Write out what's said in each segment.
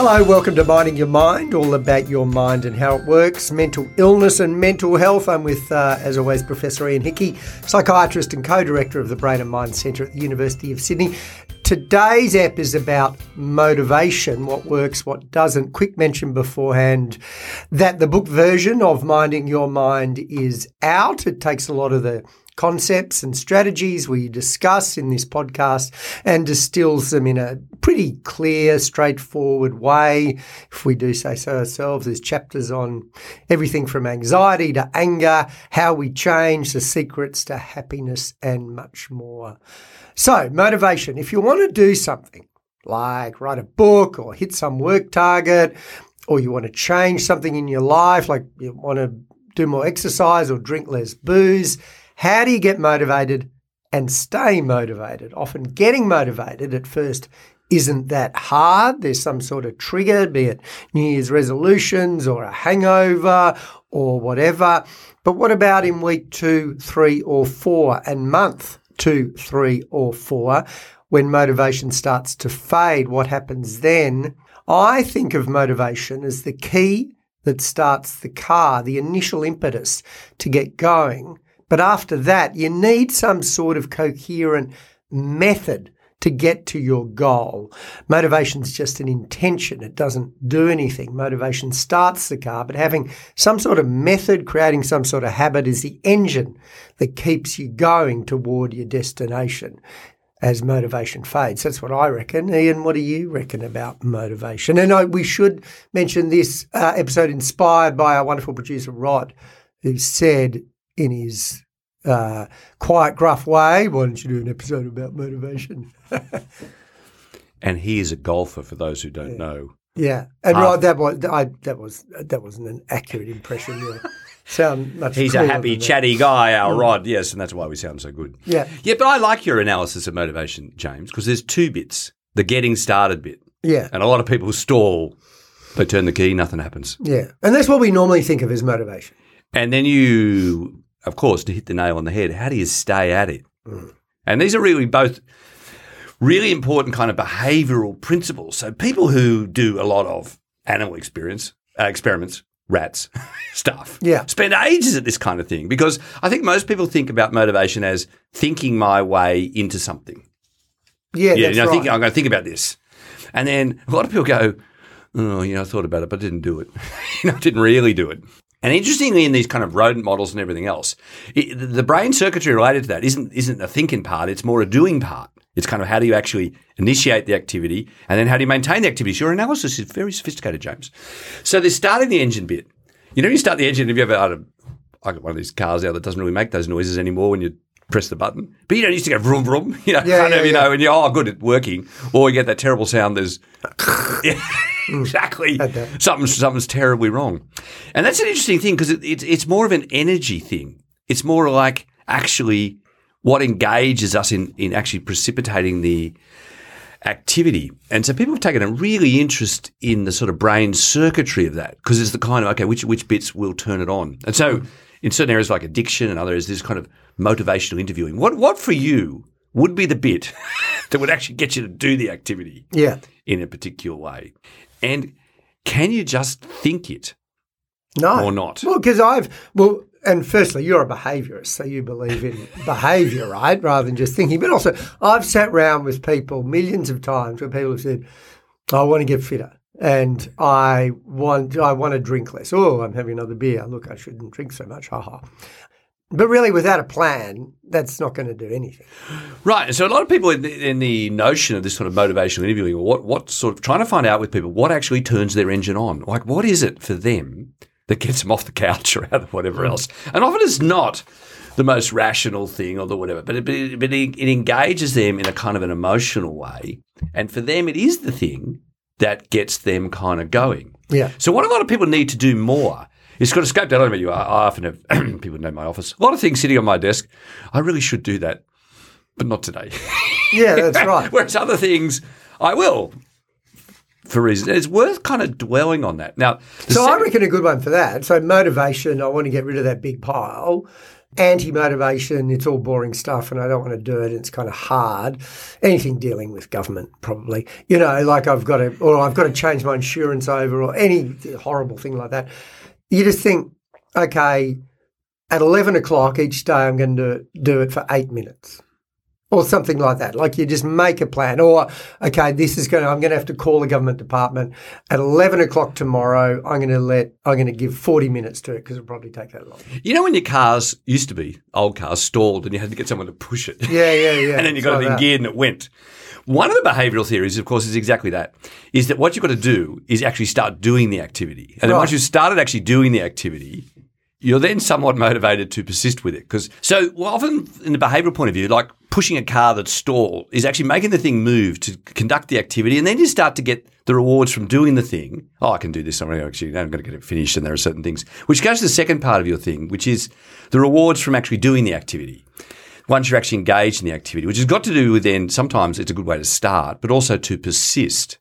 Hello, welcome to Minding Your Mind, all about your mind and how it works, mental illness and mental health. I'm with, uh, as always, Professor Ian Hickie, psychiatrist and co director of the Brain and Mind Centre at the University of Sydney. Today's app is about motivation, what works, what doesn't. Quick mention beforehand that the book version of Minding Your Mind is out. It takes a lot of the concepts and strategies we discuss in this podcast and distills them in a pretty clear, straightforward way. If we do say so ourselves, there's chapters on everything from anxiety to anger, how we change, the secrets to happiness, and much more. So, motivation. If you want to do something like write a book or hit some work target, or you want to change something in your life, like you want to do more exercise or drink less booze, how do you get motivated and stay motivated? Often getting motivated at first isn't that hard. There's some sort of trigger, be it New Year's resolutions or a hangover or whatever. But what about in week two, three, or four and month two, three, or four? When motivation starts to fade, what happens then? I think of motivation as the key that starts the car, the initial impetus to get going but after that, you need some sort of coherent method to get to your goal. Motivation is just an intention. It doesn't do anything. Motivation starts the car, but having some sort of method, creating some sort of habit is the engine that keeps you going toward your destination as motivation fades. That's what I reckon. Ian, what do you reckon about motivation? And I, we should mention this uh, episode inspired by our wonderful producer, Rod, who said in his uh, quiet, gruff way, why don't you do an episode about motivation? and he is a golfer. For those who don't yeah. know, yeah, and uh, right, that was I, that was that wasn't an accurate impression. You sound much. He's a happy, chatty guy, our mm. Rod. Yes, and that's why we sound so good. Yeah, yeah. But I like your analysis of motivation, James, because there's two bits: the getting started bit. Yeah, and a lot of people stall. They turn the key, nothing happens. Yeah, and that's what we normally think of as motivation. And then you of course, to hit the nail on the head, how do you stay at it? Mm. And these are really both really important kind of behavioral principles. So people who do a lot of animal experience uh, experiments, rats, stuff, yeah, spend ages at this kind of thing because I think most people think about motivation as thinking my way into something. Yeah, yeah. You know, right. think, I'm going to think about this, and then a lot of people go, "Oh, you know, I thought about it, but I didn't do it. you know, I didn't really do it." And interestingly, in these kind of rodent models and everything else, it, the brain circuitry related to that isn't isn't a thinking part; it's more a doing part. It's kind of how do you actually initiate the activity, and then how do you maintain the activity. So your analysis is very sophisticated, James. So there's starting the engine bit. You know, you start the engine. Have you ever had got one of these cars out that doesn't really make those noises anymore when you press the button. But you don't used to go vroom vroom, you know, yeah, kind yeah, of, you yeah. know, and you're oh good, it's working. Or you get that terrible sound. There's. Exactly. Something, something's terribly wrong. And that's an interesting thing because it, it's, it's more of an energy thing. It's more like actually what engages us in, in actually precipitating the activity. And so people have taken a really interest in the sort of brain circuitry of that because it's the kind of, okay, which, which bits will turn it on. And so in certain areas like addiction and others, there's kind of motivational interviewing. What, what for you would be the bit that would actually get you to do the activity yeah. in a particular way? And can you just think it? No. Or not? Well, because I've, well, and firstly, you're a behaviourist, so you believe in behaviour, right, rather than just thinking. But also, I've sat around with people millions of times where people have said, I want to get fitter and I want I want to drink less. Oh, I'm having another beer. Look, I shouldn't drink so much. Ha ha. But really, without a plan, that's not going to do anything. Right. So a lot of people in the, in the notion of this sort of motivational interviewing, what, what sort of trying to find out with people what actually turns their engine on. Like, what is it for them that gets them off the couch or out of whatever mm. else? And often it's not the most rational thing or the whatever, but it, but it, but it engages them in a kind of an emotional way. And for them, it is the thing that gets them kind of going. Yeah. So what a lot of people need to do more it's got escaped. I don't know about you. I, I often have people know my office. A lot of things sitting on my desk. I really should do that, but not today. Yeah, that's right. Whereas other things, I will for reasons. It's worth kind of dwelling on that. Now, so second, I reckon a good one for that. So motivation. I want to get rid of that big pile. anti motivation. It's all boring stuff, and I don't want to do it. It's kind of hard. Anything dealing with government, probably. You know, like I've got to, or I've got to change my insurance over, or any horrible thing like that. You just think, okay, at 11 o'clock each day, I'm going to do it for eight minutes or something like that. Like you just make a plan, or okay, this is going. to I'm going to have to call the government department at eleven o'clock tomorrow. I'm going to let. I'm going to give forty minutes to it because it'll probably take that long. You know when your cars used to be old cars stalled and you had to get someone to push it. Yeah, yeah, yeah. and then you got it in gear and it went. One of the behavioural theories, of course, is exactly that. Is that what you've got to do is actually start doing the activity, and then Right. once you've started actually doing the activity, you're then somewhat motivated to persist with it. Because so well, often in the behavioural point of view, like pushing a car that's stalled is actually making the thing move to conduct the activity, and then you start to get the rewards from doing the thing. Oh, I can do this. I'm actually I'm going to get it finished, and there are certain things which goes to the second part of your thing, which is the rewards from actually doing the activity. Once you're actually engaged in the activity, which has got to do with then sometimes it's a good way to start, but also to persist.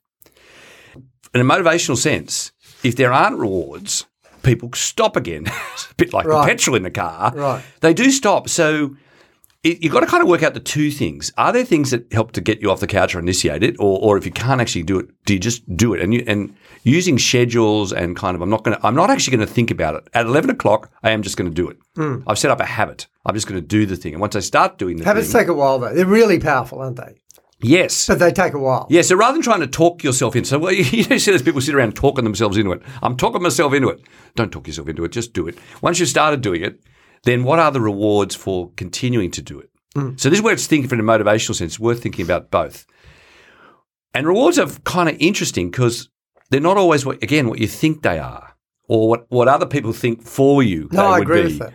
In a motivational sense, if there aren't rewards, people stop again. it's a bit like Right. the petrol in the car. Right. They do stop. So you've got to kind of work out the two things. Are there things that help to get you off the couch or initiate it? Or, or if you can't actually do it, do you just do it? And you, and using schedules and kind of, I'm not going to, I'm not actually going to think about it. At 11 o'clock, I am just going to do it. Hmm. I've set up a habit. I'm just going to do the thing. And once I start doing the Habits thing, take a while though. They're really powerful, aren't they? yes. But they take a while. Yeah, so rather than trying to talk yourself into, so well, you know, see those people sit around talking themselves into it. I'm talking myself into it. Don't talk yourself into it. Just do it. Once you've started doing it, then what are the rewards for continuing to do it? Hmm. So this is where it's thinking from a motivational sense. It's worth thinking about both. And rewards are kind of interesting because they're not always what again what you think they are, or what, what other people think for you. No, they I would agree be. with that.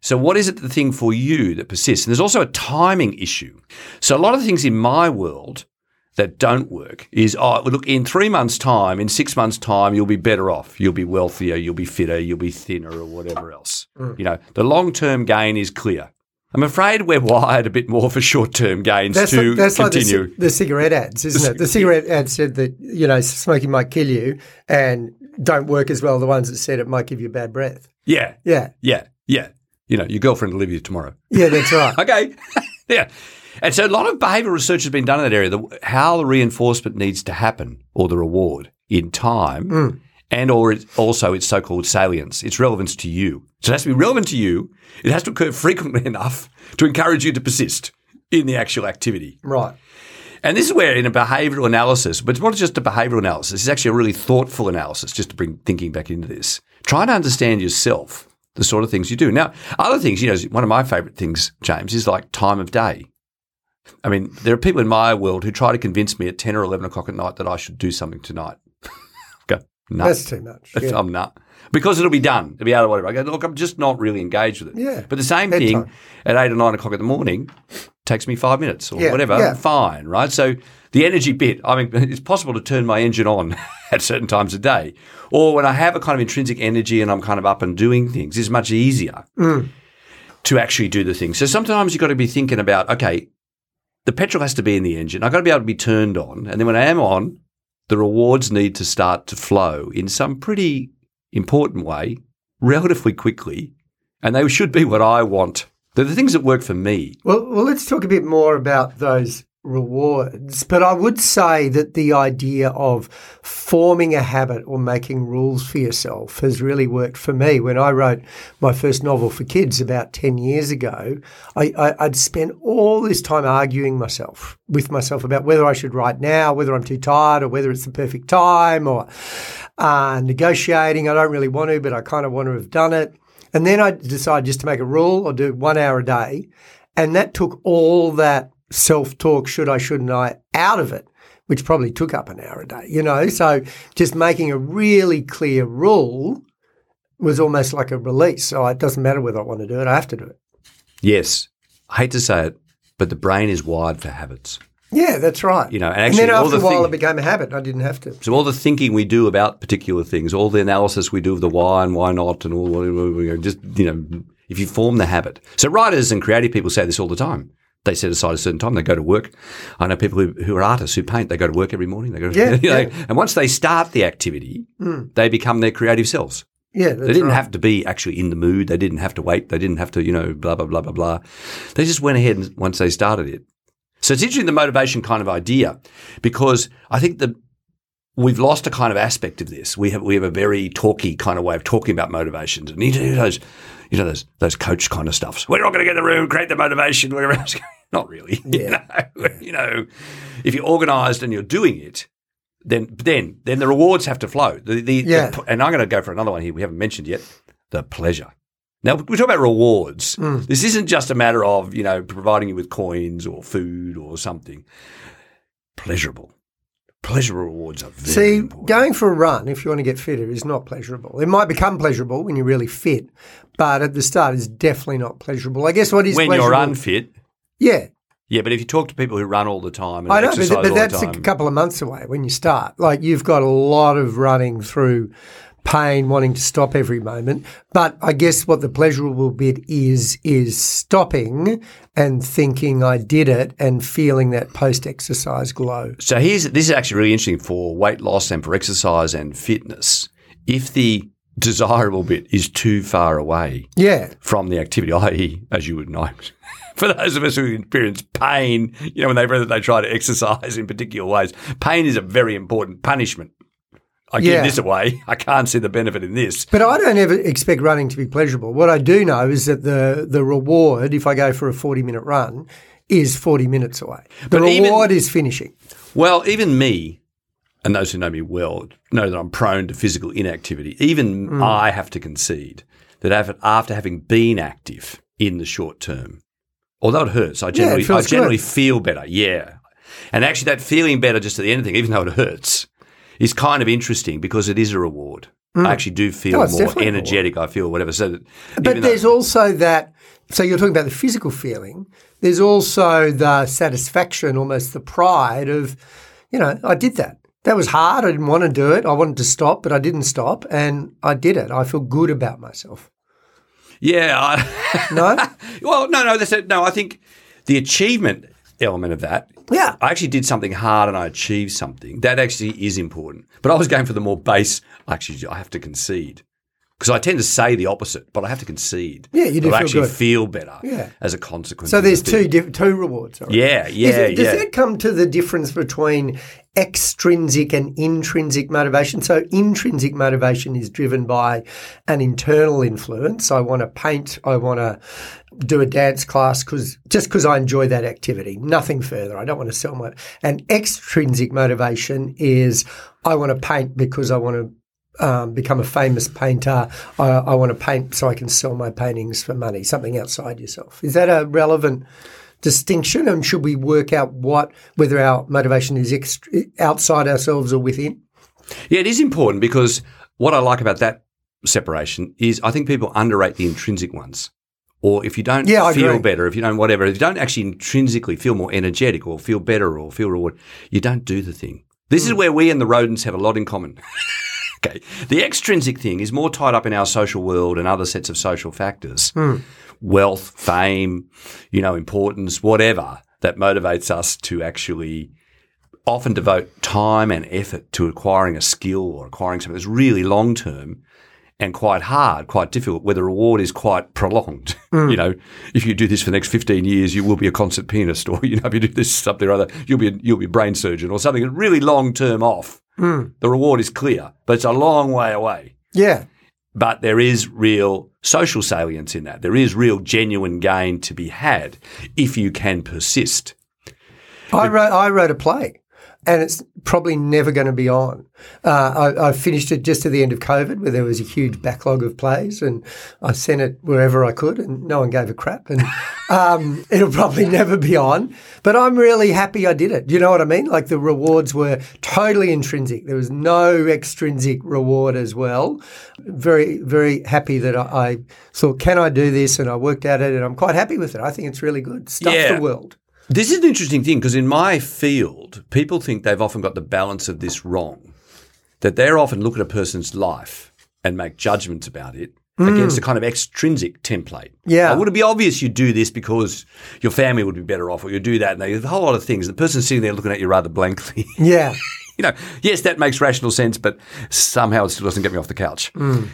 So, what is it the thing for you that persists? And there's also a timing issue. So, a lot of the things in my world that don't work is, oh, look, in three months' time, in six months' time, you'll be better off. You'll be wealthier, you'll be fitter, you'll be thinner, or whatever else. Mm. You know, the long term gain is clear. I'm afraid we're wired a bit more for short term gains That's, to like, that's like the, continue. the cigarette ads, isn't it? The cigarette ads said that, you know, smoking might kill you and don't work as well the ones that said it might give you bad breath. yeah, Yeah. yeah, yeah. You know, your girlfriend will leave you tomorrow. Yeah, that's right. Okay. yeah. And so a lot of behavioral research has been done in that area, the, how the reinforcement needs to happen or the reward in time hmm. and or it, also its so-called salience, its relevance to you. So it has to be relevant to you. It has to occur frequently enough to encourage you to persist in the actual activity. right. And this is where in a behavioral analysis, but it's not just a behavioral analysis, it's actually a really thoughtful analysis, just to bring thinking back into this. Try to understand yourself, the sort of things you do. Now, other things, you know, one of my favorite things, James, is like time of day. I mean, there are people in my world who try to convince me at 10 or 11 o'clock at night that I should do something tonight. Go, no, That's too much. Yeah. I'm not. Because it'll be done. It'll be out of whatever. I go, look, I'm just not really engaged with it. Yeah. But the same Bedtime. thing at eight or nine o'clock in the morning takes me five minutes or Yeah, whatever. yeah. Fine, right? So the energy bit, I mean, it's possible to turn my engine on at certain times of day. Or when I have a kind of intrinsic energy and I'm kind of up and doing things, it's much easier Mm. to actually do the thing. So sometimes you've got to be thinking about, okay, the petrol has to be in the engine. I've got to be able to be turned on. And then when I am on, the rewards need to start to flow in some pretty important way relatively quickly. And they should be what I want. They're the things that work for me. Well, well, let's talk a bit more about those rewards. But I would say that the idea of forming a habit or making rules for yourself has really worked for me. When I wrote my first novel for kids about 10 years ago, I, I'd spent all this time arguing myself with myself about whether I should write now, whether I'm too tired, or whether it's the perfect time, or uh, negotiating. I don't really want to, but I kind of want to have done it. And then I decided just to make a rule or do one hour a day. And that took all that self talk, should I, shouldn't I, out of it, which probably took up an hour a day, you know? So just making a really clear rule was almost like a release. So it doesn't matter whether I want to do it, I have to do it. Yes, I hate to say it, but the brain is wired for habits. Yeah, that's right. You know, and and then after a while, thing- it became a habit. I didn't have to. So all the thinking we do about particular things, all the analysis we do of the why and why not, and all just you know, if you form the habit. So writers and creative people say this all the time. They set aside a certain time. They go to work. I know people who, who are artists who paint. They go to work every morning. They go, Yeah, you know, yeah. and once they start the activity, hmm. they become their creative selves. Yeah, they didn't right. have to be actually in the mood. They didn't have to wait. They didn't have to, you know, blah blah blah blah blah. They just went ahead and once they started it. So it's interesting the motivation kind of idea because I think that we've lost a kind of aspect of this. We have we have a very talky kind of way of talking about motivations, and you know those you know those those coach kind of stuffs. We're not going to get the room, create the motivation, whatever. else. Not really. Yeah. You, know? you know, if you're organised and you're doing it, then then then the rewards have to flow. The, the, Yeah. the- and I'm going to go for another one here. We haven't mentioned yet the pleasure. Now we talk about rewards. Hmm. This isn't just a matter of you know providing you with coins or food or something. Pleasurable, pleasurable rewards are very See, important. going for a run, if you want to get fitter, is not pleasurable. It might become pleasurable when you're really fit, but at the start, it's definitely not pleasurable. I guess what is when you're unfit, yeah, yeah. But if you talk to people who run all the time and I know, but, but that's the a couple of months away when you start. Like you've got a lot of running through pain, wanting to stop every moment. But I guess what the pleasurable bit is is stopping and thinking I did it and feeling that post exercise glow. So here's this is actually really interesting for weight loss and for exercise and fitness. If the desirable bit is too far away Yeah, from the activity, i.e., as you would know, for those of us who experience pain, you know, when they they try to exercise in particular ways, pain is a very important punishment. I give Yeah. this away. I can't see the benefit in this. But I don't ever expect running to be pleasurable. What I do know is that the the reward, if I go for a forty minute run, is forty minutes away. The But even- reward is finishing. Well, even me, and those who know me well, know that I'm prone to physical inactivity. Even Hmm. I have to concede that after having been active in the short term, although it hurts, I generally, I feels generally good. feel better. Yeah. And actually, that feeling better just at the end of the thing, even though it hurts, is kind of interesting because it is a reward. Mm. I actually do feel more definitely a reward. energetic. I feel whatever. So, But even though- there's also that. So you're talking about the physical feeling. There's also the satisfaction, almost the pride of, you know, I did that. That was hard. I didn't want to do it. I wanted to stop, but I didn't stop, and I did it. I feel good about myself. Yeah. I, No, well, no, no. That's it. No, I think the achievement element of that yeah, I actually did something hard and I achieved something. That actually is important. But I was going for the more base. Actually, I have to concede because I tend to say the opposite, but I have to concede. Yeah, you do feel actually good. feel better. Yeah. as a consequence. So of the there's two diff- two rewards. right. Yeah, Is yeah, it- does yeah. that come to the difference between extrinsic and intrinsic motivation? So intrinsic motivation is driven by an internal influence. I want to paint. I want to do a dance class because just because I enjoy that activity, nothing further. I don't want to sell my. And extrinsic motivation is I want to paint because I want to. Um, become a famous painter. I, I want to paint so I can sell my paintings for money. Something outside yourself. Is that a relevant distinction? And should we work out what whether our motivation is ext- outside ourselves or within? Yeah, it is important because what I like about that separation is I think people underrate the intrinsic ones. Or if you don't Yeah, feel better, if you don't whatever, if you don't actually intrinsically feel more energetic or feel better or feel reward, you don't do the thing. This Hmm. is where we and the rodents have a lot in common. okay. The extrinsic thing is more tied up in our social world and other sets of social factors. Hmm. Wealth, fame, you know, importance, whatever that motivates us to actually often devote time and effort to acquiring a skill or acquiring something that's really long term and quite hard, quite difficult, where the reward is quite prolonged. Mm. You know, if you do this for the next 15 years, you will be a concert pianist, or, you know, if you do this something or other, you'll be a, you'll be a brain surgeon or something really long term off. Mm. The reward is clear, but it's a long way away. Yeah, But there is real social salience in that. There is real genuine gain to be had if you can persist. I wrote I wrote a play, and it's probably never going to be on. Uh, I, I finished it just at the end of COVID, where there was a huge backlog of plays, and I sent it wherever I could, and no one gave a crap. And um, it'll probably never be on. But I'm really happy I did it. You know what I mean? Like the rewards were totally intrinsic. There was no extrinsic reward as well. Very, very happy that I, I thought, can I do this? And I worked at it, and I'm quite happy with it. I think it's really good. Stuff Yeah. the world. This is an interesting thing because in my field, people think they've often got the balance of this wrong. That they're often look at a person's life and make judgments about it against a kind of extrinsic template. Yeah. Uh, would it be obvious you do this because your family would be better off, or you do that? And there's a whole lot of things. The person's sitting there looking at you rather blankly. Yeah. you know, yes, that makes rational sense, but somehow it still doesn't get me off the couch.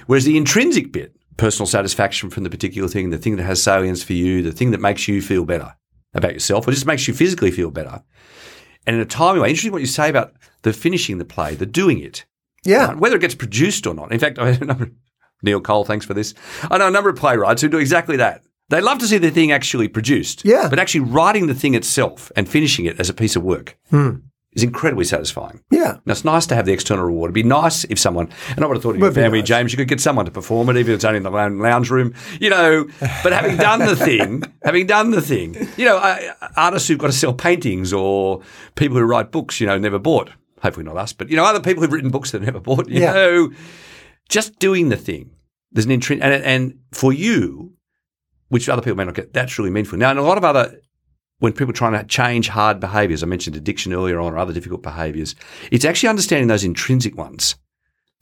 Whereas the intrinsic bit, personal satisfaction from the particular thing, the thing that has salience for you, the thing that makes you feel better about yourself, or just makes you physically feel better. And in a timely way, interesting what you say about the finishing the play, the doing it. Yeah. Right? Whether it gets produced or not. In fact, I had a number, Neil Cole, thanks for this. I know a number of playwrights who do exactly that. They love to see the thing actually produced. Yeah. But actually writing the thing itself and finishing it as a piece of work Hmm. Is incredibly satisfying. Yeah. Now, it's nice to have the external reward. It'd be nice if someone, and I would have thought of your family, nice. James, you could get someone to perform it, even if it's only in the lounge room, you know. But having done the thing, having done the thing, you know, uh, artists who've got to sell paintings or people who write books, you know, never bought. Hopefully not us, but, you know, other people who've written books that never bought, you Yeah. know, just doing the thing. There's an intrin- and, and for you, which other people may not get, that's really meaningful. Now, in a lot of other when people are trying to change hard behaviors, I mentioned addiction earlier on or other difficult behaviors, it's actually understanding those intrinsic ones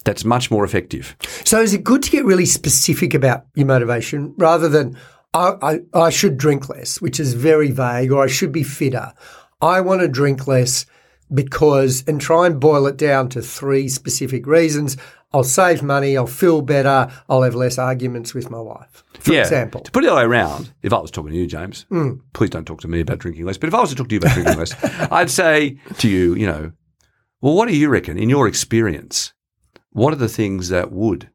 that's much more effective. So is it good to get really specific about your motivation rather than I, I, I should drink less, which is very vague, or I should be fitter. I want to drink less because, and try and boil it down to three specific reasons. I'll save money, I'll feel better, I'll have less arguments with my wife, for yeah. example. To put it the other way around, if I was talking to you, James, Mm. please don't talk to me about drinking less, but if I was to talk to you about drinking less, I'd say to you, you know, well, what do you reckon, in your experience, what are the things that would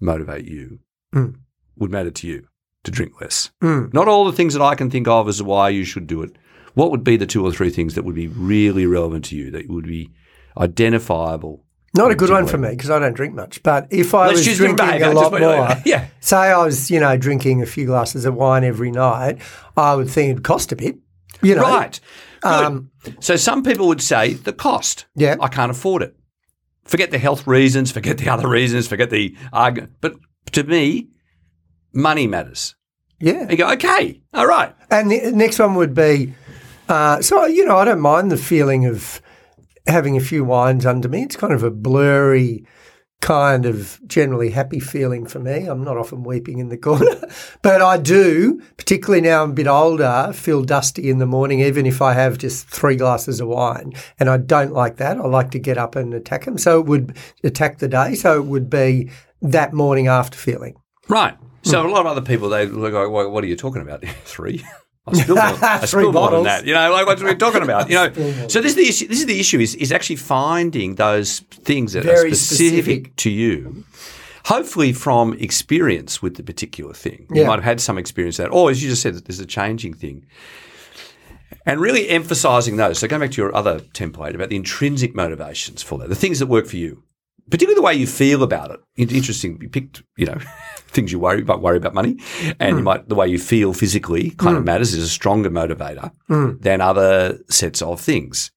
motivate you, Mm. would matter to you to drink less? Mm. Not all the things that I can think of as why you should do it. What would be the two or three things that would be really relevant to you, that would be identifiable? Not a good one for me because I don't drink much. But if I Let's was drinking a lot more, yeah. say I was, you know, drinking a few glasses of wine every night, I would think it'd cost a bit. You know, Right. Um, so some people would say the cost. Yeah. I can't afford it. Forget the health reasons, forget the other reasons, forget the argument. But to me, money matters. Yeah. And you go, okay, all right. And the next one would be uh, so, you know, I don't mind the feeling of having a few wines under me. It's kind of a blurry, kind of generally happy feeling for me. I'm not often weeping in the corner, but I do, particularly now I'm a bit older, feel dusty in the morning, even if I have just three glasses of wine. And I don't like that. I like to get up and attack them. So it would attack the day. So it would be that morning after feeling. Right. So Hmm. a lot of other people, they look like, what are you talking about? Three? I spill more, I Three more than that. You know, like what are we talking about? You know, so this is the issue. This is the issue: is is actually finding those things that Very are specific, specific. to you. Hopefully, from experience with the particular thing, you might have had some experience that, or as you just said, that there's a changing thing, and really emphasising those. So going back to your other template about the intrinsic motivations for that, the things that work for you, particularly the way you feel about it. In- Interesting, you picked, you know, things you worry about, worry about money, and you hmm. might the way you feel physically kind of hmm. matters is a stronger motivator hmm. than other sets of things.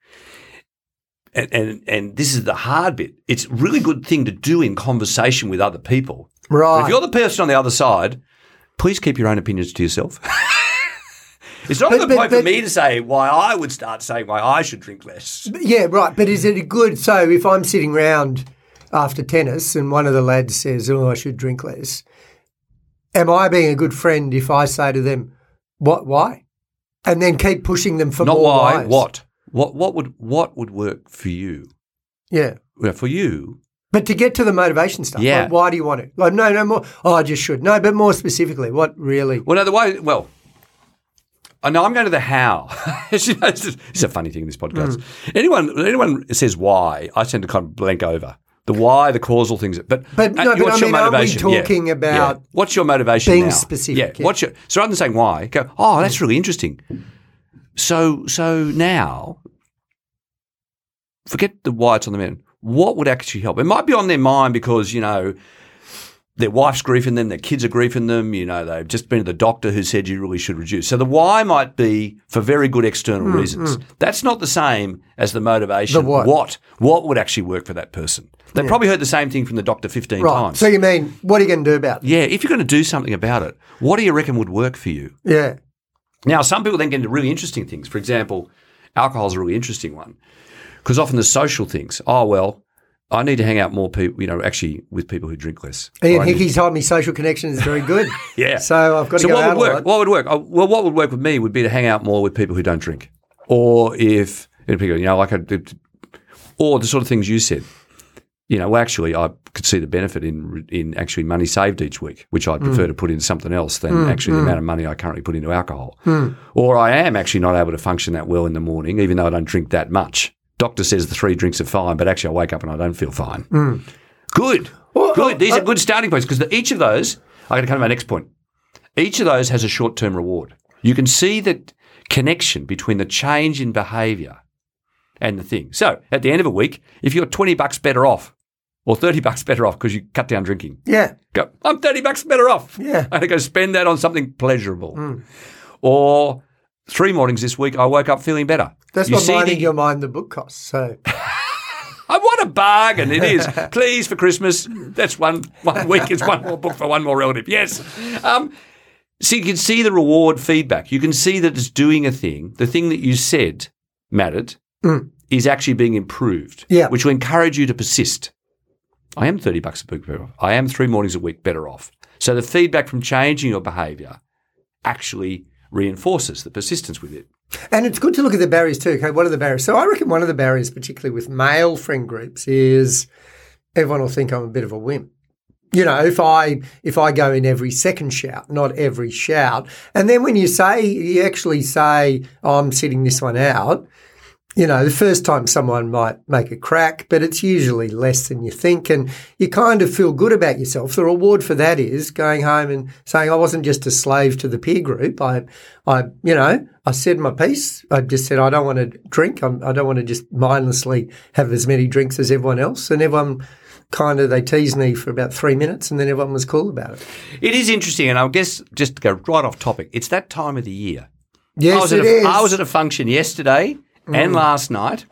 And, and and this is the hard bit. It's a really good thing to do in conversation with other people. But Right. if you're the person on the other side, please keep your own opinions to yourself. it's not But- the but- point for me to say why I would start saying why I should drink less. Yeah, right. But is it a good? So if I'm sitting round after tennis and one of the lads says, "Oh, I should drink less," am I being a good friend if I say to them, "What? Why?" And then keep pushing them for Not more why. whys? What? What? What would what would work for you? Yeah. Well, for you, But to get to the motivation stuff, Yeah. like, why do you want it? Like, no, no more. Oh, I just should. No, but more specifically, what really? Well, no, the way, well, I know I'm going to the how. You know, it's, it's a funny thing in this podcast. Hmm. Anyone, anyone says why, I tend to kind of blank over the why, the causal things. But But uh, no, but what's I your mean, we motivation? Yeah. talking Yeah. about what's your motivation? being now? specific, Yeah. yeah. What's your so rather than saying why, go. Oh, that's really interesting. So so now, forget the why it's on the men. What would actually help? It might be on their mind because you know their wife's griefing them, their kids are griefing them. You know, they've just been to the doctor who said you really should reduce. So the why might be for very good external hmm, reasons. Hmm. That's not the same as the motivation. The what. what what would actually work for that person? They probably heard the same thing from the doctor fifteen right? times. So you mean what are you going to do about it? yeah, if you're going to do something about it, what do you reckon would work for you? Yeah. Now, some people then get into really interesting things. For example, alcohol is a really interesting one because often the social things. Oh well, I need to hang out more people. You know, actually with people who drink less. Ian I need- Hickie told me social connection is very good. Yeah. So I've got to So go what out would a work? lot. What would work? Oh, well, what would work with me would be to hang out more with people who don't drink, or if you know, like I, or the sort of things you said. You know, well, actually, I could see the benefit in in actually money saved each week, which I'd prefer mm. to put into something else than mm, actually the mm. amount of money I currently put into alcohol. Or I am actually not able to function that well in the morning, even though I don't drink that much. Doctor says the three drinks are fine, but actually I wake up and I don't feel fine. Hmm. Good, Well, good. Uh, These uh, are good starting points because each of those. I'm going to come to my next point. Each of those has a short term reward. You can see the connection between the change in behaviour and the thing. So at the end of a week, if you're 20 bucks better off or 30 bucks better off because you cut down drinking, Yeah. go, I'm 30 bucks better off. Yeah. I'm going to go spend that on something pleasurable. Hmm. Or three mornings this week, I woke up feeling better. That's You what see minding the- your mind the book costs. So I want a bargain. It is. Please, for Christmas, that's one one week. It's one more book for one more relative. Yes. Um, so you can see the reward feedback. You can see that it's doing a thing. The thing that you said mattered is actually being improved. Yeah. Which will encourage you to persist. I am 30 bucks a book better off. I am three mornings a week better off. So the feedback from changing your behavior actually reinforces the persistence with it. And it's good to look at the barriers too. Okay, what are the barriers? So I reckon one of the barriers, particularly with male friend groups, is everyone will think I'm a bit of a wimp. You know, if I if I go in every second shout, not every shout, and then when you say you actually say oh, I'm sitting this one out, you know, the first time someone might make a crack, but it's usually less than you think, and you kind of feel good about yourself. The reward for that is going home and saying, "I wasn't just a slave to the peer group. I, I, you know, I said my piece. I just said I don't want to drink. I'm, I don't want to just mindlessly have as many drinks as everyone else." And everyone kind of they teased me for about three minutes, and then everyone was cool about it. It is interesting, and I guess just to go right off topic, it's that time of the year. Yes, I was, it a, is. I was at a function yesterday and last night,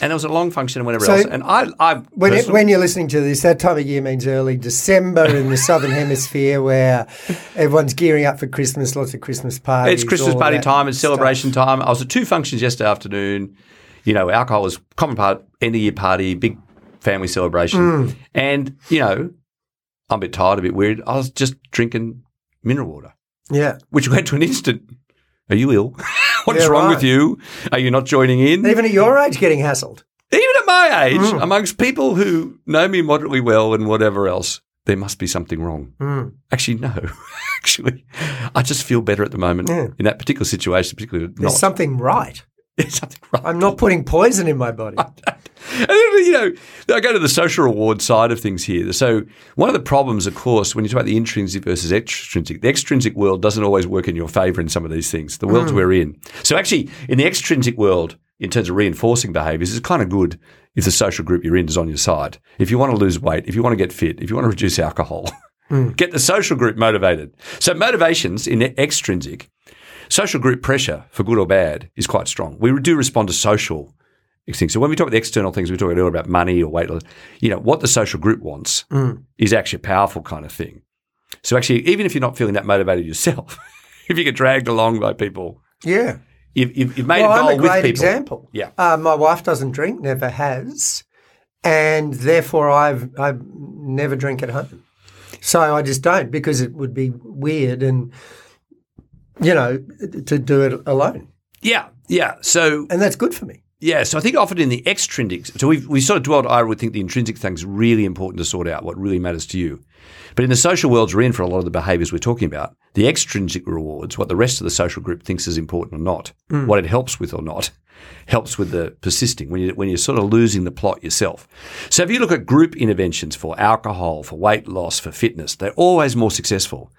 and it was a long function and whatever So- else. And I, I When, it, when you're listening to this, that time of year means early December in the southern hemisphere, where everyone's gearing up for Christmas, lots of Christmas parties. it's Christmas party time, it's stuff. celebration time. I was at two functions yesterday afternoon. You know, alcohol was common part, end of year party, big family celebration, Mm. and you know, I'm a bit tired, a bit weird. I was just drinking mineral water, Yeah, which went to an instant. Are you ill? What's Yeah, wrong right. with you? Are you not joining in? even at your age, getting hassled. Even at my age, Mm. amongst people who know me moderately well and whatever else, there must be something wrong. Mm. Actually, no. Actually, I just feel better at the moment Yeah. in that particular situation, particularly There's not. something right. There's something wrong. I'm not putting poison in my body. And then, you know, I go to the social reward side of things here. So one of the problems, of course, when you talk about the intrinsic versus extrinsic, the extrinsic world doesn't always work in your favour in some of these things. The worlds mm. we're in. So actually, in the extrinsic world, in terms of reinforcing behaviours, it's kind of good if the social group you're in is on your side. If you want to lose weight, if you want to get fit, if you want to reduce alcohol, mm. get the social group motivated. So motivations in the extrinsic, social group pressure, for good or bad, is quite strong. We do respond to social things. So when we talk about the external things, we talk earlier about money or weight loss. You know, what the social group wants is actually a powerful kind of thing. So actually, even if you're not feeling that motivated yourself, if you get dragged along by people, yeah. you've, you've, you've made Well, a I'm goal a with great people. example. Yeah. Uh, my wife doesn't drink, never has, and therefore I've I never drink at home. So I just don't because it would be weird and you know to do it alone, Yeah, yeah. So and that's good for me. Yeah, so I think often in the extrinsic, so we've we sort of dwelled. I would think the intrinsic thing's really important to sort out what really matters to you. But in the social worlds we're in for a lot of the behaviours we're talking about, the extrinsic rewards, what the rest of the social group thinks is important or not, mm. what it helps with or not, helps with the persisting when you when you're sort of losing the plot yourself. So if you look at group interventions for alcohol, for weight loss, for fitness, they're always more successful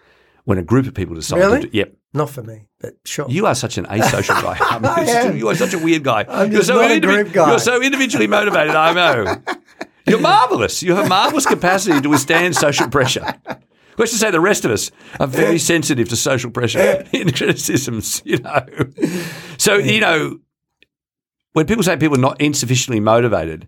when a group of people decide Really? to do. Yep. Not for me, but sure. You are such an asocial guy. I mean, I am. you are such a weird guy. I'm you're just not a group guy. You're so individually motivated. I know. You're marvelous. You have a marvelous capacity to withstand social pressure. Let's just say the rest of us are very sensitive to social pressure and criticisms. You know, so you know when people say people are not insufficiently motivated,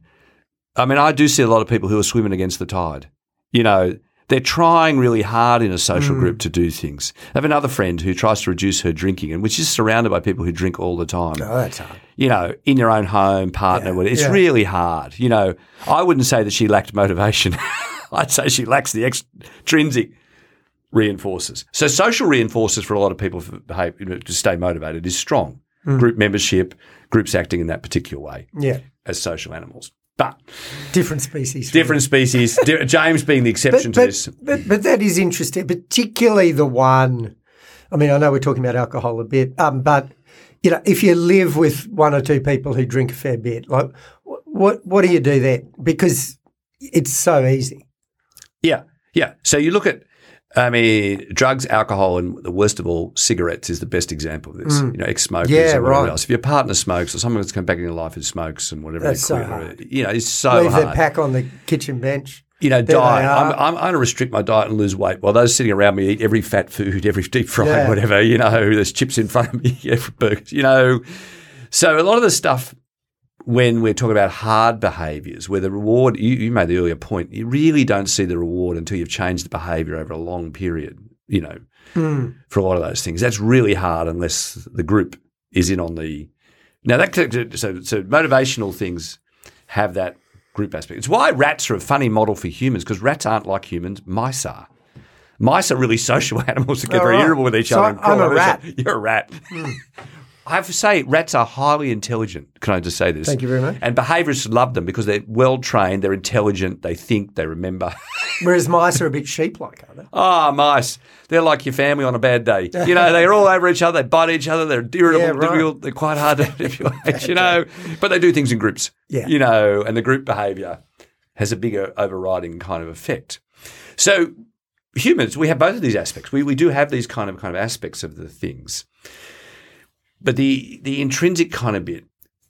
I mean, I do see a lot of people who are swimming against the tide. You know, they're trying really hard in a social group to do things. I have another friend who tries to reduce her drinking, and which is surrounded by people who drink all the time. oh, that's hard. You know, in your own home, partner, Yeah, whatever. it's yeah. really hard. You know, I wouldn't say that she lacked motivation. I'd say she lacks the extrinsic reinforcers. So social reinforcers for a lot of people for behave, you know, to stay motivated is strong. Hmm. Group membership, groups acting in that particular way. Yeah. as social animals. But Different species. different species, di- James being the exception but, to this. But, but that is interesting, particularly the one. I mean, I know we're talking about alcohol a bit, um, but you know, if you live with one or two people who drink a fair bit, like wh- what what do you do then? Because it's so easy. Yeah, yeah. So you look at, I mean, drugs, alcohol, and the worst of all, cigarettes is the best example of this. You know, ex-smokers Mm. Yeah, and whatever right. else. If your partner smokes or someone that's come back in your life who smokes and whatever, That's so hard. you know, it's so Leave their hard. pack on the kitchen bench. you know, There diet. I'm. I'm, I'm going to restrict my diet and lose weight. While those sitting around me eat every fat food, every deep fried, Yeah. whatever. You know, there's chips in front of me, every burgers. You know, so a lot of the stuff when we're talking about hard behaviours, where the reward, you, you made the earlier point, you really don't see the reward until you've changed the behaviour over a long period. You know, hmm. for a lot of those things, that's really hard unless the group is in on the. Now that so so motivational things have that group aspect. It's why rats are a funny model for humans because rats aren't like humans. Mice are. Mice are really social animals that get Oh, very right. irritable with each So other. I'm a rat. You're a rat. Hmm. I have to say, rats are highly intelligent. Can I just say this? Thank you very much. And behaviourists love them because they're well trained, they're intelligent, they think, they remember. Whereas mice are a bit sheep-like, aren't they? Ah, mice. They're like your family on a bad day. You know, they're all over each other, they bite each other, they're irritable, Yeah, right. difficult, they're quite hard to manipulate, you know. But they do things in groups. Yeah. You know, and the group behaviour has a bigger overriding kind of effect. So humans, we have both of these aspects. We we do have these kind of kind of aspects of the things. But the the intrinsic kind of bit.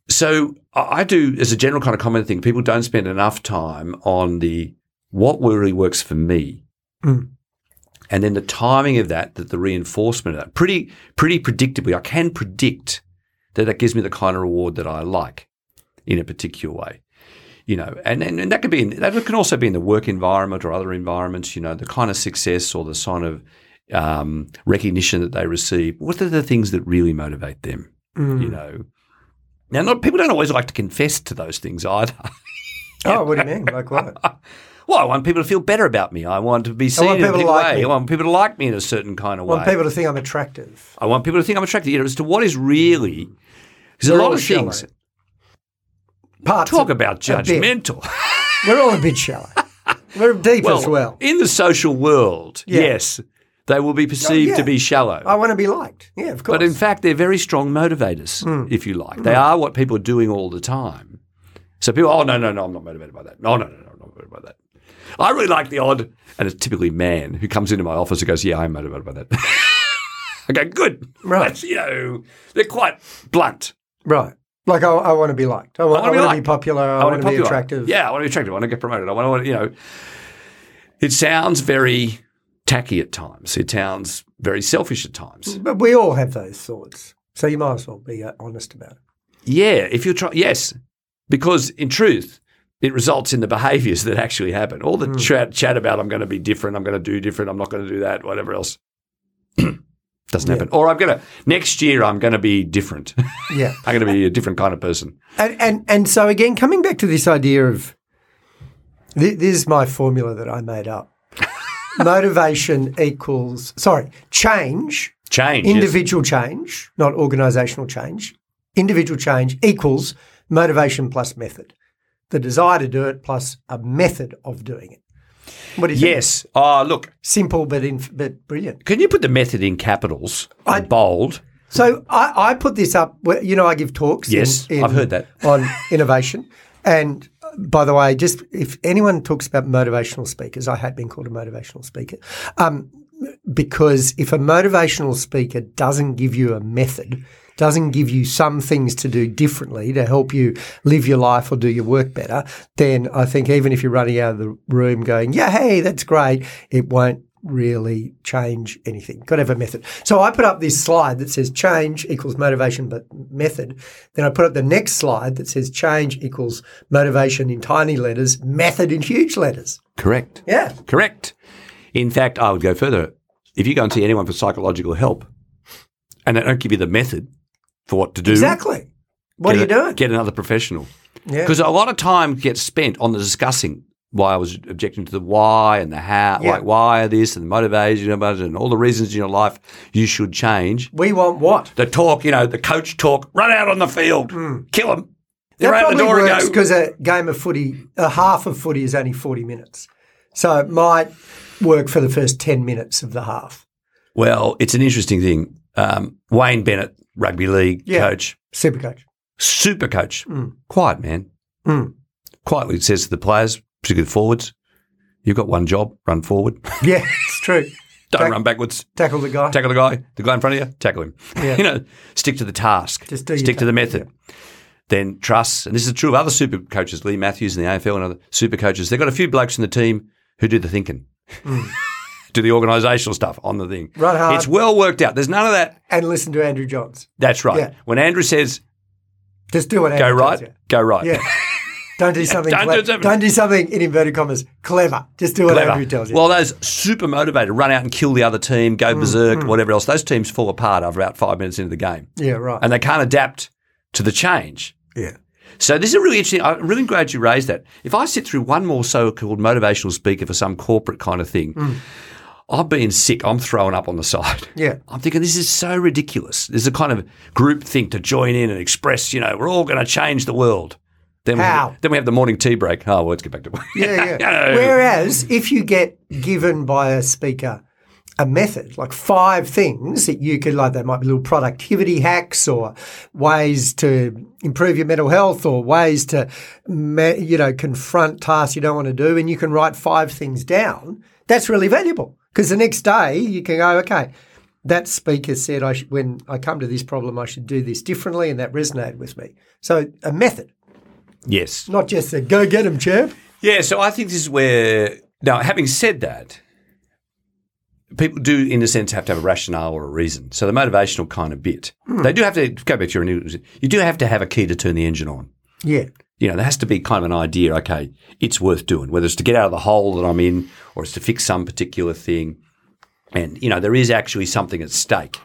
So I do as a general kind of common thing, people don't spend enough time on the what really works for me. Mm. And then the timing of that, that the reinforcement of that, pretty pretty predictably, I can predict that that gives me the kind of reward that I like in a particular way. You know, and, and, and that could be in, that can also be in the work environment or other environments. You know, the kind of success or the sign of um, recognition that they receive. What are the things that really motivate them? Mm. You know, now not people don't always like to confess to those things either. Oh, what do you mean? Like what? Well, I want people to feel better about me. I want to be seen want in a people to like way. me. I want people to like me in a certain kind of way. I want people to think I'm attractive. I want people to think I'm attractive. You know, as to what is really because a lot of things. Parts talk about judgmental. We're all a bit shallow. We're deep as well. in the social world, Yeah. yes, they will be perceived yeah. to be shallow. I want to be liked. Yeah, of course. But in fact, they're very strong motivators, Hmm. if you like. They are what people are doing all the time. So people, oh, no, no, no, I'm not motivated by that. No, no, no, no, I'm not motivated by that. I really like the odd, and it's typically man who comes into my office and goes, yeah, I'm motivated by that. I go, good. Right. That's, you know, they're quite blunt. right. Like I, I want to be liked. I want, I wanna want be to be popular. I, I want to be popular. attractive. Yeah, I want to be attractive. I want to get promoted. I want to, you know, it sounds very tacky at times. It sounds very selfish at times. But we all have those thoughts. So you might as well be uh, honest about it. Yeah, if you're trying, yes, because in truth, it results in the behaviours that actually happen. All the chat, chat about I'm going to be different, I'm going to do different, I'm not going to do that, whatever else. Doesn't happen. Or I'm going to next year. I'm going to be different. Yeah. I'm going to be a different kind of person. And, and and so again, coming back to this idea of thi- this is my formula that I made up. Motivation equals sorry, change, Change. yes. individual change, not organizational change. Individual change equals motivation plus method. The desire to do it plus a method of doing it. What do you think? Yes. Oh, look. Simple but in, but brilliant. Can you put the method in capitals? I- and bold. So I, I put this up. You know, I give talks. Yes, in- I've heard that. on innovation. And uh, by the way, just if anyone talks about motivational speakers, I had been called a motivational speaker. Um, because if a motivational speaker doesn't give you a method, doesn't give you some things to do differently to help you live your life or do your work better, then I think even if you're running out of the room going, yeah, hey, that's great, it won't really change anything. Got to have a method. So I put up this slide that says change equals motivation but method. Then I put up the next slide that says change equals motivation in tiny letters, method in huge letters. Correct. Yeah. Correct. In fact, I would go further. If you go and see anyone for psychological help and they don't give you the method for what to do, Exactly. What are you a- doing? Get another professional. Yeah. Because a lot of time gets spent on the discussing why I was objecting to the why and the how, Yeah. like why this and the motivation and all the reasons in your life you should change. We want what? The talk, you know, the coach talk, run out on the field, Hmm. kill them. They That ran out the probably door works because a game of footy, a half of footy is only 40 minutes. So it might work for the first 10 minutes of the half. Well, it's an interesting thing. Um, Wayne Bennett, rugby league Yeah. coach, Super coach. super coach, Mm. quiet man. Mm. Quietly says to the players, the forwards, you've got one job, run forward. Yeah, it's true. Don't Tack- run backwards. Tackle the guy. Tackle the guy, the guy in front of you, tackle him. Yeah. you know, stick to the task. Just do your stick to the method. Then trust, and this is true of other super coaches, Leigh Matthews in the AFL and other super coaches. They've got a few blokes in the team who do the thinking, do the organisational stuff on the thing. Mm. Run hard. It's well worked out. There's none of that. and listen to Andrew Johns. That's right. Yeah. When Andrew says Just do what go right, tells you. go right. Yeah. Don't do something. don't do clever. something- Don't do something in inverted commas clever. Just do what Clever. Andrew tells you. Well, those super motivated, run out and kill the other team, Mm, go berserk, whatever else. Those teams fall apart after about five minutes into the game, yeah, right. and they can't adapt to the change. yeah. So this is really interesting. I'm really glad you raised that. If I sit through one more so-called motivational speaker for some corporate kind of thing, Mm. I'm being sick. I'm throwing up on the side. Yeah. I'm thinking this is so ridiculous. There's a kind of group thing to join in and express. You know, we're all going to change the world. Then we How? have, then we have the morning tea break. Oh, well, let's get back to work. Yeah, yeah. Whereas if you get given by a speaker a method, like five things that you could, like, they might be little productivity hacks or ways to improve your mental health or ways to, you know, confront tasks you don't want to do, and you can write five things down, that's really valuable because the next day you can go, okay, that speaker said I should, when I come to this problem, I should do this differently, and that resonated with me. So a method, Yes. not just a go get 'em, champ. Yeah, so I think this is where now, having said that, people do, in a sense, have to have a rationale or a reason. So the motivational kind of bit, hmm. they do have to go back to your. You do have to have a key to turn the engine on. Yeah. You know, there has to be kind of an idea. Okay, it's worth doing, whether it's to get out of the hole that I'm in or it's to fix some particular thing. And you know, there is actually something at stake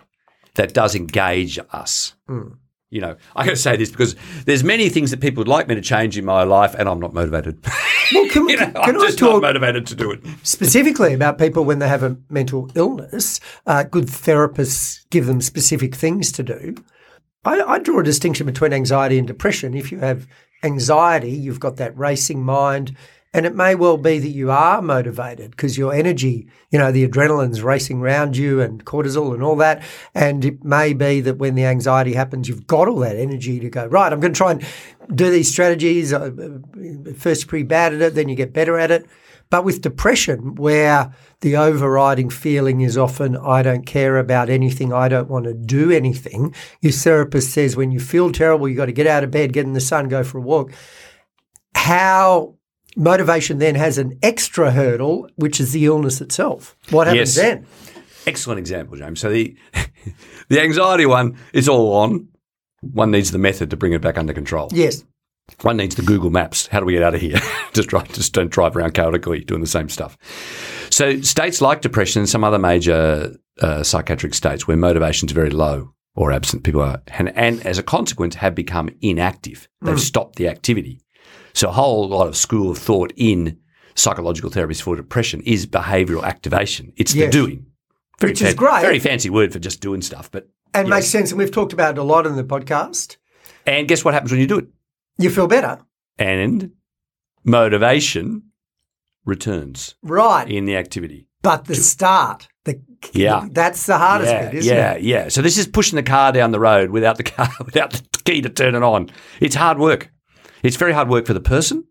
that does engage us. Hmm. You know, I got to say this because there's many things that people would like me to change in my life, and I'm not motivated. Well, can, you know, can, I'm I just not talk motivated to do it. specifically about people when they have a mental illness? Uh, good therapists give them specific things to do. I, I draw a distinction between anxiety and depression. If you have anxiety, you've got that racing mind, and it may well be that you are motivated because your energy, you know, the adrenaline's racing around you and cortisol and all that. And it may be that when the anxiety happens, you've got all that energy to go, right, I'm going to try and do these strategies. Uh, uh, First, you're pretty bad at it, then you get better at it. But with depression, where the overriding feeling is often, I don't care about anything, I don't want to do anything, your therapist says when you feel terrible, you've got to get out of bed, get in the sun, go for a walk. How motivation then has an extra hurdle, which is the illness itself. What happens Yes. then? Excellent example, James. So the the anxiety one is all on. One needs the method to bring it back under control. Yes. One needs the Google Maps. How do we get out of here? just drive, just don't drive around chaotically doing the same stuff. So states like depression and some other major uh, psychiatric states where motivation is very low or absent, people are, and, and as a consequence, have become inactive. They've stopped the activity. So a whole lot of school of thought in psychological therapies for depression is behavioural activation. It's Yes. the doing. Very Which is fan- great. Very fancy word for just doing stuff, but And Yes. makes sense. And we've talked about it a lot in the podcast. and guess what happens when you do it? You feel better. And motivation returns Right. in the activity. But the start, the Yeah. that's the hardest yeah, bit, isn't yeah, it? Yeah, yeah. So this is pushing the car down the road without the car, without the key to turn it on. It's hard work. It's very hard work for the person.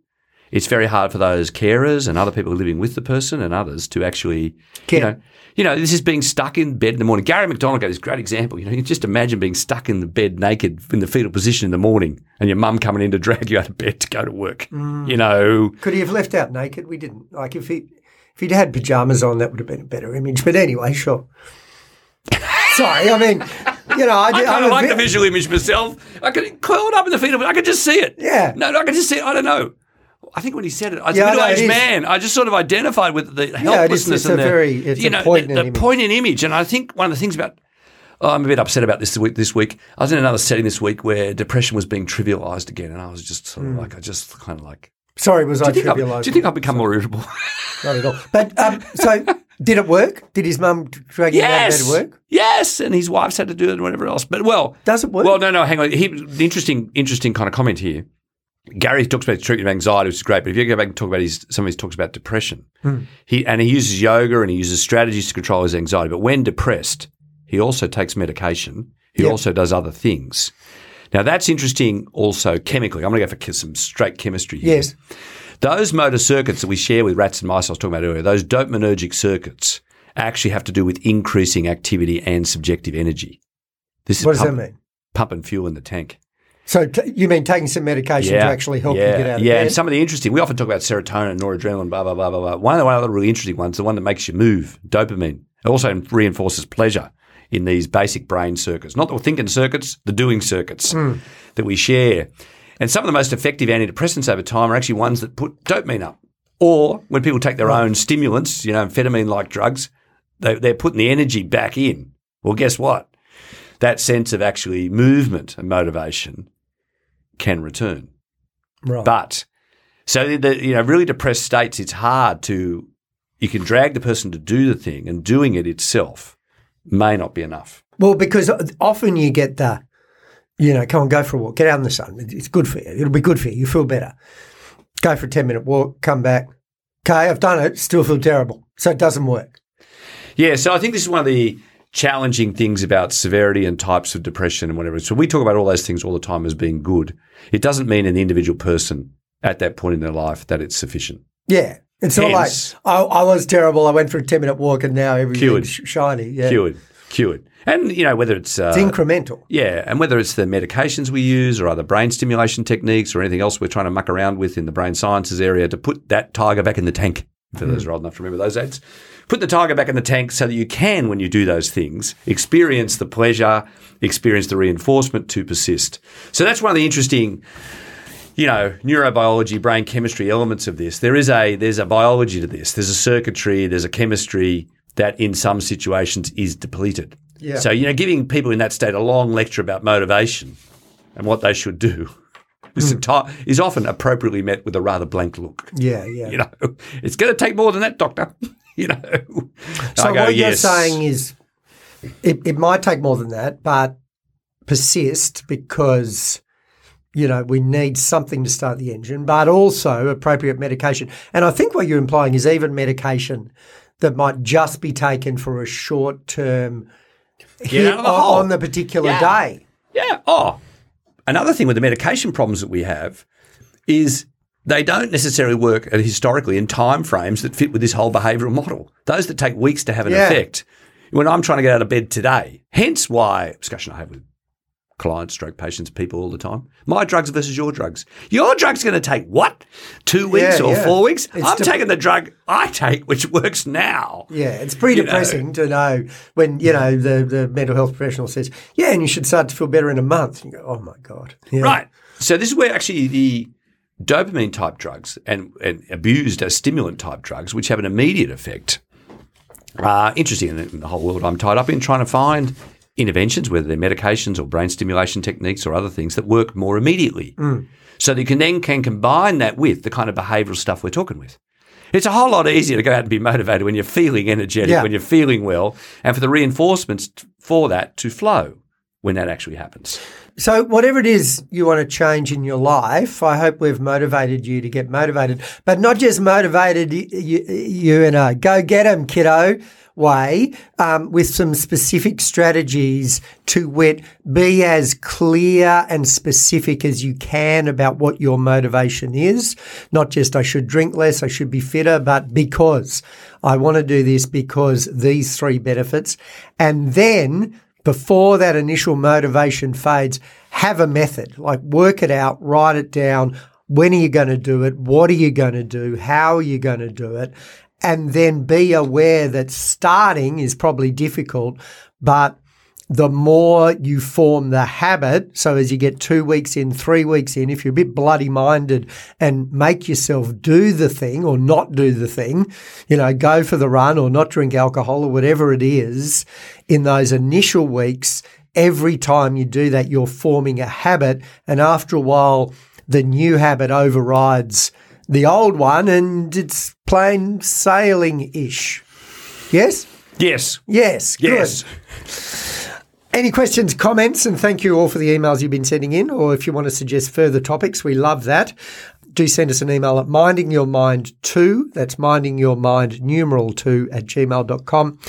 It's very hard for those carers and other people living with the person and others to actually, Care. you know, you know, this is being stuck in bed in the morning. Garry McDonald gave this great example. You know, you just imagine being stuck in the bed naked in the fetal position in the morning and your mum coming in to drag you out of bed to go to work. Mm. You know, Could he have left out naked? We didn't. Like if he if he'd had pajamas on, that would have been a better image. But anyway, sure. Sorry, I mean, you know, I, I kind of a like the visual image myself. I could curled up in the fetal. I could just see it. Yeah. No, no, I could just see it. I don't know. I think when he said it, Yeah, I a know, it middle-aged is. man, I just sort of identified with the it is. helplessness It's and a the very- it's you a know poignant the, the image. poignant image. And I think one of the things about oh, I'm a bit upset about this week. This week, I was in another setting this week where depression was being trivialised again, and I was just sort of Hmm. like, I just kind of like. Sorry, was I Do you, think I've, do you think I've become more irritable? Not at all. But um, so, did it work? Did his mum drag him out of bed to work? yes, and his wife's had to do it and whatever else. But well, Does it work? Well, no, no, hang on. He, the interesting, interesting kind of comment here. Garry talks about treatment of anxiety, which is great. But if you go back and talk about his, some of his talks about depression, he and he uses yoga and he uses strategies to control his anxiety. But when depressed, he also takes medication. He Yep. also does other things. Now that's interesting. Also chemically, I'm going to go for some straight chemistry. Here. Yes. Those motor circuits that we share with rats and mice, I was talking about earlier, those dopaminergic circuits actually have to do with increasing activity and subjective energy. This is What does pump, that mean? pumping fuel in the tank. So t- you mean taking some medication to actually help yeah, you get out of yeah. bed? Yeah, and some of the interesting, we often talk about serotonin, noradrenaline, blah, blah, blah, blah, blah. One of the, one of really interesting ones, the one that makes you move, dopamine. It also reinforces pleasure in these basic brain circuits. Not the thinking circuits, the doing circuits Hmm. that we share. And some of the most effective antidepressants over time are actually ones that put dopamine up. Or when people take their own stimulants, you know, amphetamine like drugs, they, they're putting the energy back in. Well, guess what? That sense of actually movement and motivation can return. right. But so the, the you know really depressed states, it's hard to you can drag the person to do the thing, and doing it itself may not be enough. Well, because often you get the, you know, come on, go for a walk, get out in the sun. It's good for you. It'll be good for you. You feel better. Go for a 10 minute walk, come back. Okay, I've done it, still feel terrible. So it doesn't work. Yeah, so I think this is one of the challenging things about severity and types of depression and whatever. So we talk about all those things all the time as being good. It doesn't mean in the individual person at that point in their life that it's sufficient. Yeah. It's not like, I, I was terrible. I went for a 10 minute walk and now everything's Cured. shiny. Yeah. Cured, cured, and you know whether it's uh, It's incremental. Yeah, and whether it's the medications we use or other brain stimulation techniques or anything else we're trying to muck around with in the brain sciences area to put that tiger back in the tank. For those who are old enough to remember those ads, put the tiger back in the tank so that you can, when you do those things, experience the pleasure, experience the reinforcement to persist. So that's one of the interesting, you know, neurobiology, brain chemistry elements of this. There is a there's a biology to this. There's a circuitry. There's a chemistry that in some situations is depleted. Yeah. So, you know, giving people in that state a long lecture about motivation and what they should do is, hmm. enti- is often appropriately met with a rather blank look. Yeah, yeah. You know, it's going to take more than that, doctor. you know. So go, what you're saying is it, it might take more than that, but persist because you know we need something to start the engine, but also appropriate medication. And I think what you're implying is even medication that might just be taken for a short term hit the on, oh, hole. the particular Yeah. day. Yeah. Oh, another thing with the medication problems that we have is they don't necessarily work historically in time frames that fit with this whole behavioural model. Those that take weeks to have an Yeah. effect. When I'm trying to get out of bed today, hence why discussion I have with clients, stroke patients, people all the time. My drugs versus your drugs. Your drug's going to take what? Two weeks Yeah, or yeah. four weeks? It's I'm de- taking the drug I take, which works now. Yeah, it's pretty You know. depressing to know when you know the, the mental health professional says, "Yeah, and you should start to feel better in a month." You go, "Oh my god!" Yeah. Right. So this is where actually the dopamine type drugs and, and abused as stimulant type drugs, which have an immediate effect, are interesting in the whole world I'm tied up in trying to find interventions, whether they're medications or brain stimulation techniques or other things that work more immediately. Mm. So that you can then can combine that with the kind of behavioural stuff we're talking with. It's a whole lot easier to go out and be motivated when you're feeling energetic, Yeah. when you're feeling well, and for the reinforcements for that to flow when that actually happens. So, whatever it is you want to change in your life, I hope we've motivated you to get motivated, but not just motivated you, you in a go get 'em, kiddo way, um, with some specific strategies to wit, be as clear and specific as you can about what your motivation is. Not just I should drink less, I should be fitter, but because I want to do this because these three benefits. And then before that initial motivation fades, have a method, like work it out, write it down. When are you going to do it? What are you going to do? How are you going to do it? And then be aware that starting is probably difficult, but the more you form the habit, so as you get two weeks in, three weeks in, if you're a bit bloody minded and make yourself do the thing or not do the thing, you know, go for the run or not drink alcohol or whatever it is, in those initial weeks, every time you do that, you're forming a habit. And after a while, the new habit overrides the old one and it's plain sailing ish. Yes? Yes. Yes. Good. Yes. Any questions, comments, and thank you all for the emails you've been sending in, or if you want to suggest further topics, we love that. Do send us an email at mindingyourmind2, that's mindingyourmind numeral 2 at gmail.com.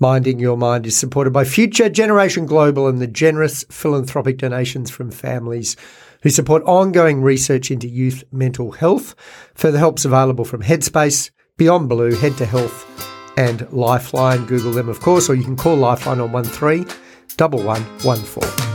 Minding Your Mind is supported by Future Generation Global and the generous philanthropic donations from families who support ongoing research into youth mental health. Further help's available from Headspace, Beyond Blue, Head to Health, and Lifeline. Google them, of course, or you can call Lifeline on 13 1114.